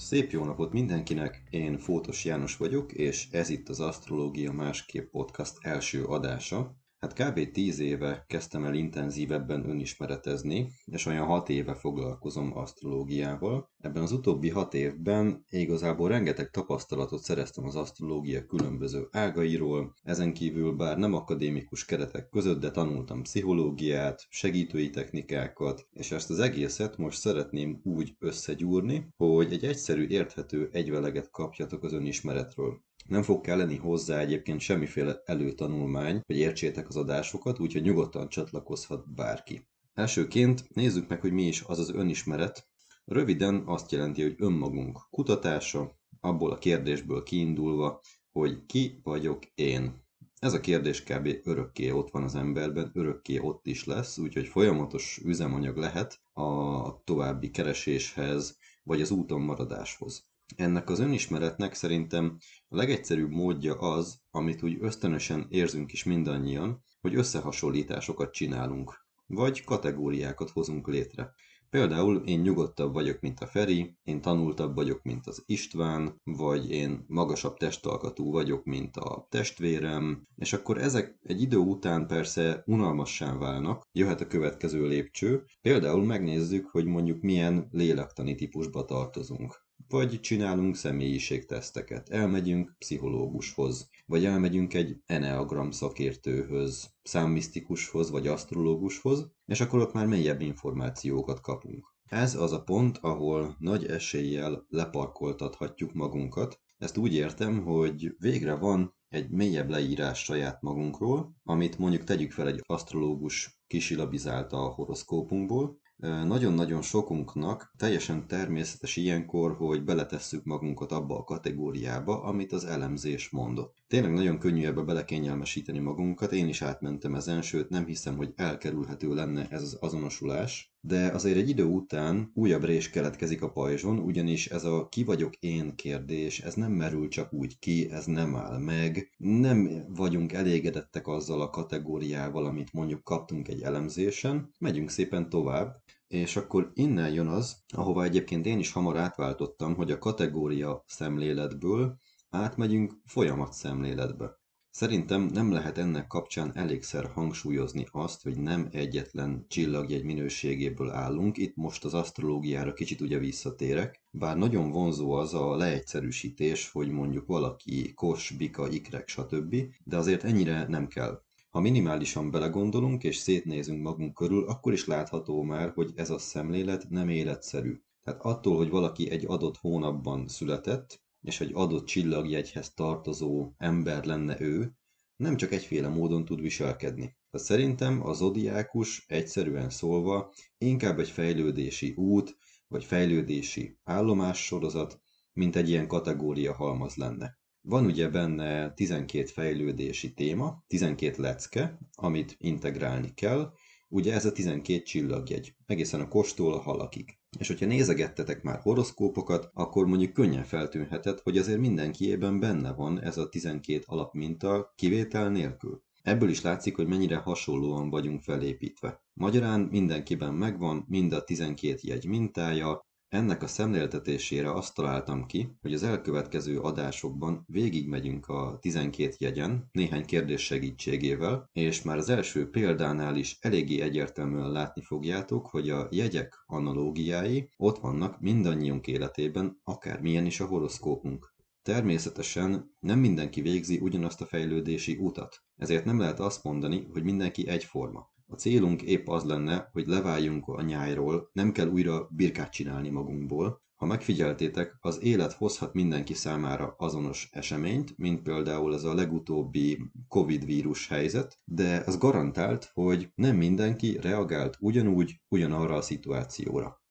Szép jó napot mindenkinek, én Fótos János vagyok, és ez itt az Asztrológia Másképp Podcast első adása. Hát kb. 10 éve kezdtem el intenzívebben önismeretezni, és olyan 6 éve foglalkozom asztrológiával. Ebben az utóbbi 6 évben igazából rengeteg tapasztalatot szereztem az asztrológia különböző ágairól, ezen kívül bár nem akadémikus keretek között, de tanultam pszichológiát, segítői technikákat, és ezt az egészet most szeretném úgy összegyúrni, hogy egy egyszerű, érthető egyveleget kapjatok az önismeretről. Nem fog kelleni hozzá egyébként semmiféle előtanulmány, hogy értsétek az adásokat, úgyhogy nyugodtan csatlakozhat bárki. Elsőként nézzük meg, hogy mi is az az önismeret. Röviden azt jelenti, hogy önmagunk kutatása, abból a kérdésből kiindulva, hogy ki vagyok én. Ez a kérdés kb. örökké ott van az emberben, örökké ott is lesz, úgyhogy folyamatos üzemanyag lehet a további kereséshez, vagy az úton maradáshoz. Ennek az önismeretnek szerintem a legegyszerűbb módja az, amit úgy ösztönösen érzünk is mindannyian, hogy összehasonlításokat csinálunk, vagy kategóriákat hozunk létre. Például én nyugodtabb vagyok, mint a Feri, én tanultabb vagyok, mint az István, vagy én magasabb testalkatú vagyok, mint a testvérem, és akkor ezek egy idő után persze unalmassá válnak, jöhet a következő lépcső, például megnézzük, hogy mondjuk milyen lélektani típusba tartozunk. Vagy csinálunk személyiségteszteket, elmegyünk pszichológushoz, vagy elmegyünk egy eneagram szakértőhöz, számmisztikushoz vagy asztrológushoz, és akkor ott már mélyebb információkat kapunk. Ez az a pont, ahol nagy eséllyel leparkoltathatjuk magunkat. Ezt úgy értem, hogy végre van egy mélyebb leírás saját magunkról, amit mondjuk tegyük fel egy asztrológus kisilabizálta a horoszkópunkból, nagyon-nagyon sokunknak teljesen természetes ilyenkor, hogy beletesszük magunkat abba a kategóriába, amit az elemzés mondott. Tényleg nagyon könnyű ebbe belekényelmesíteni magunkat, én is átmentem ezen, sőt nem hiszem, hogy elkerülhető lenne ez az azonosulás, de azért egy idő után újabb rés keletkezik a pajzson, ugyanis ez a ki vagyok én kérdés, ez nem merül csak úgy ki, ez nem áll meg, nem vagyunk elégedettek azzal a kategóriával, amit mondjuk kaptunk egy elemzésen, megyünk szépen tovább, és akkor innen jön az, ahova egyébként én is hamar átváltottam, hogy a kategória szemléletből átmegyünk folyamat szemléletbe. Szerintem nem lehet ennek kapcsán elégszer hangsúlyozni azt, hogy nem egyetlen csillagjegy minőségéből állunk, itt most az asztrológiára kicsit ugye visszatérek, bár nagyon vonzó az a leegyszerűsítés, hogy mondjuk valaki kos, bika, ikrek, stb., de azért ennyire nem kell. Ha minimálisan belegondolunk és szétnézünk magunk körül, akkor is látható már, hogy ez a szemlélet nem életszerű. Tehát attól, hogy valaki egy adott hónapban született, és egy adott csillagjegyhez tartozó ember lenne ő, nem csak egyféle módon tud viselkedni. Tehát szerintem a zodiákus egyszerűen szólva inkább egy fejlődési út, vagy fejlődési állomás sorozat, mint egy ilyen kategória halmaz lenne. Van ugye benne 12 fejlődési téma, 12 lecke, amit integrálni kell, ugye ez a 12 csillagjegy, egészen a kostól a halakig. És hogyha nézegettetek már horoszkópokat, akkor mondjuk könnyen feltűnhetett, hogy azért mindenkiében benne van ez a 12 alapminta kivétel nélkül. Ebből is látszik, hogy mennyire hasonlóan vagyunk felépítve. Magyarán mindenkiben megvan mind a 12 jegy mintája, ennek a szemléltetésére azt találtam ki, hogy az elkövetkező adásokban végigmegyünk a 12 jegyen, néhány kérdés segítségével, és már az első példánál is eléggé egyértelműen látni fogjátok, hogy a jegyek analógiái ott vannak mindannyiunk életében, akármilyen is a horoszkópunk. Természetesen nem mindenki végzi ugyanazt a fejlődési utat, ezért nem lehet azt mondani, hogy mindenki egyforma. A célunk épp az lenne, hogy leváljunk a nyájról, nem kell újra birkát csinálni magunkból. Ha megfigyeltétek, az élet hozhat mindenki számára azonos eseményt, mint például ez a legutóbbi Covid vírus helyzet, de az garantált, hogy nem mindenki reagált ugyanúgy, ugyanarra a szituációra.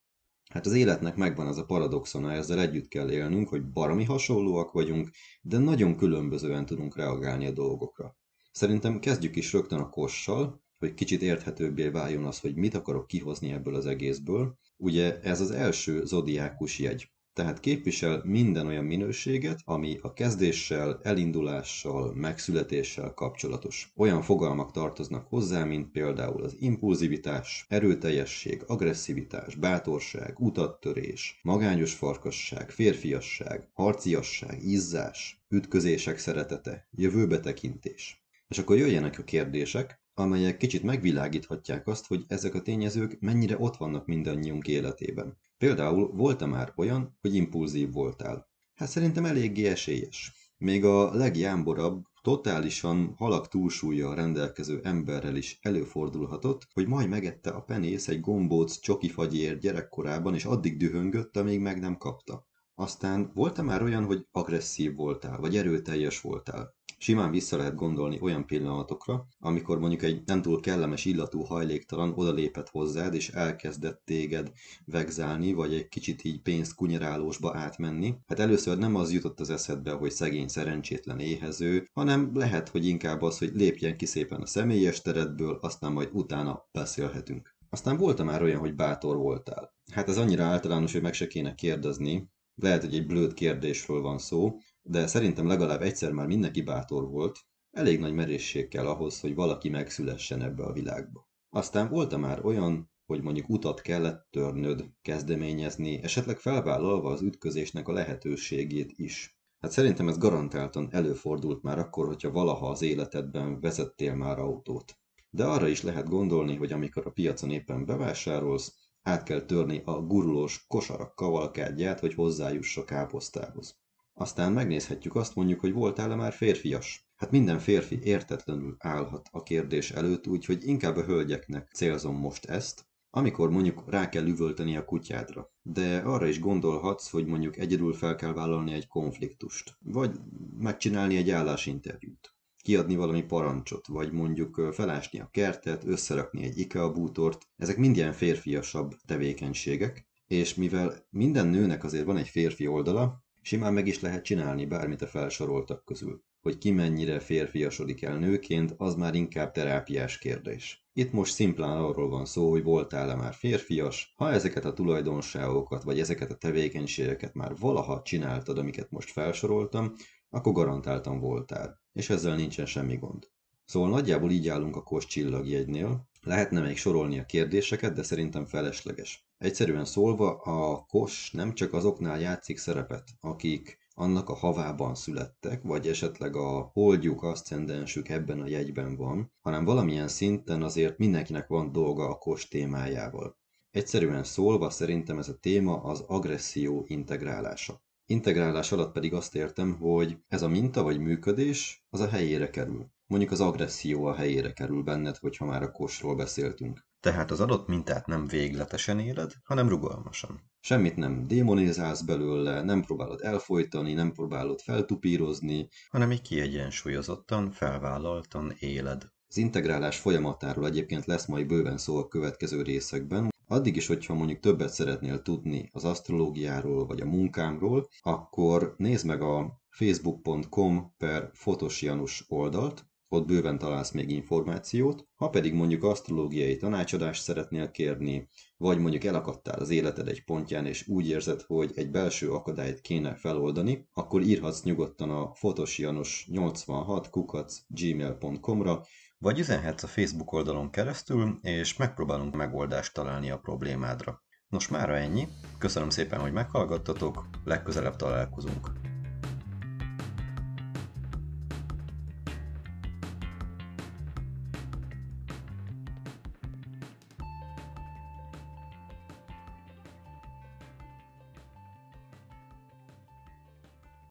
Hát az életnek megvan az a paradoxona, ezzel együtt kell élnünk, hogy barami hasonlóak vagyunk, de nagyon különbözően tudunk reagálni a dolgokra. Szerintem kezdjük is rögtön a kossal, hogy kicsit érthetőbbé váljon az, hogy mit akarok kihozni ebből az egészből. Ugye ez az első zodiákus jegy. tehát képvisel minden olyan minőséget, ami a kezdéssel, elindulással, megszületéssel kapcsolatos. Olyan fogalmak tartoznak hozzá, mint például az impulzivitás, erőteljesség, agresszivitás, bátorság, utattörés, magányos farkasság, férfiasság, harciasság, izzás, ütközések szeretete, jövőbetekintés. És akkor jöjjenek a kérdések, amelyek kicsit megvilágíthatják azt, hogy ezek a tényezők mennyire ott vannak mindannyiunk életében. Például volt-e már olyan, hogy impulzív voltál? Hát szerintem eléggé esélyes. Még a legjámborabb, totálisan halak túlsúlya rendelkező emberrel is előfordulhatott, hogy majd megette a penész egy gombóc csokifagyért gyerekkorában, és addig dühöngött, amíg meg nem kapta. Aztán volt-e már olyan, hogy agresszív voltál, vagy erőteljes voltál? Simán vissza lehet gondolni olyan pillanatokra, amikor mondjuk egy nem túl kellemes illatú hajléktalan odalépett hozzád, és elkezdett téged vegzálni, vagy egy kicsit így pénzt kunyerálósba átmenni. Hát először nem az jutott az eszedbe, hogy szegény szerencsétlen éhező, hanem lehet, hogy inkább az, hogy lépjen ki szépen a személyes teredből, aztán majd utána beszélhetünk. Aztán volt -e már olyan, hogy bátor voltál? Hát ez annyira általános, hogy meg se kéne kérdezni, lehet, hogy egy blöd kérdésről van szó, de szerintem legalább egyszer már mindenki bátor volt, elég nagy merészség kell ahhoz, hogy valaki megszülessen ebbe a világba. Aztán volt -e már olyan, hogy mondjuk utat kellett törnöd, kezdeményezni, esetleg felvállalva az ütközésnek a lehetőségét is. Hát szerintem ez garantáltan előfordult már akkor, hogyha valaha az életedben vezettél már autót. De arra is lehet gondolni, hogy amikor a piacon éppen bevásárolsz, át kell törni a gurulós kosarak kavalkádját, hogy hozzájuss a káposztához. Aztán megnézhetjük azt mondjuk, hogy voltál-e már férfias. Hát minden férfi értetlenül állhat a kérdés előtt, úgyhogy inkább a hölgyeknek célzom most ezt, amikor mondjuk rá kell üvölteni a kutyádra. De arra is gondolhatsz, hogy mondjuk egyedül fel kell vállalni egy konfliktust, vagy megcsinálni egy állásinterjút, kiadni valami parancsot, vagy mondjuk felásni a kertet, összerakni egy IKEA bútort, ezek mind ilyen férfiasabb tevékenységek, és mivel minden nőnek azért van egy férfi oldala, Simán meg is lehet csinálni bármit a felsoroltak közül. Hogy ki mennyire férfiasodik el nőként, az már inkább terápiás kérdés. Itt most szimplán arról van szó, hogy voltál-e már férfias, ha ezeket a tulajdonságokat vagy ezeket a tevékenységeket már valaha csináltad, amiket most felsoroltam, akkor garantáltan voltál, és ezzel nincsen semmi gond. Szóval nagyjából így állunk a kos csillagjegynél, lehetne még sorolni a kérdéseket, de szerintem felesleges. Egyszerűen szólva, a kos nem csak azoknál játszik szerepet, akik annak a havában születtek, vagy esetleg a holdjuk, aszcendensük ebben a jegyben van, hanem valamilyen szinten azért mindenkinek van dolga a kos témájával. Egyszerűen szólva szerintem ez a téma az agresszió integrálása. Integrálás alatt pedig azt értem, hogy ez a minta vagy működés az a helyére kerül. Mondjuk az agresszió a helyére kerül benned, hogyha már a kosról beszéltünk. Tehát az adott mintát nem végletesen éled, hanem rugalmasan. Semmit nem démonizálsz belőle, nem próbálod elfolytani, nem próbálod feltupírozni, hanem így kiegyensúlyozottan, felvállaltan éled. Az integrálás folyamatáról egyébként lesz majd bőven szó a következő részekben, Addig is, hogyha mondjuk többet szeretnél tudni az asztrológiáról vagy a munkámról, akkor nézd meg a facebook.com per fotosianus oldalt, ott bőven találsz még információt, ha pedig mondjuk asztrológiai tanácsadást szeretnél kérni, vagy mondjuk elakadtál az életed egy pontján, és úgy érzed, hogy egy belső akadályt kéne feloldani, akkor írhatsz nyugodtan a fotosianos86 kukac gmail.com-ra, vagy üzenhetsz a Facebook oldalon keresztül, és megpróbálunk megoldást találni a problémádra. Nos, mára ennyi. Köszönöm szépen, hogy meghallgattatok, legközelebb találkozunk.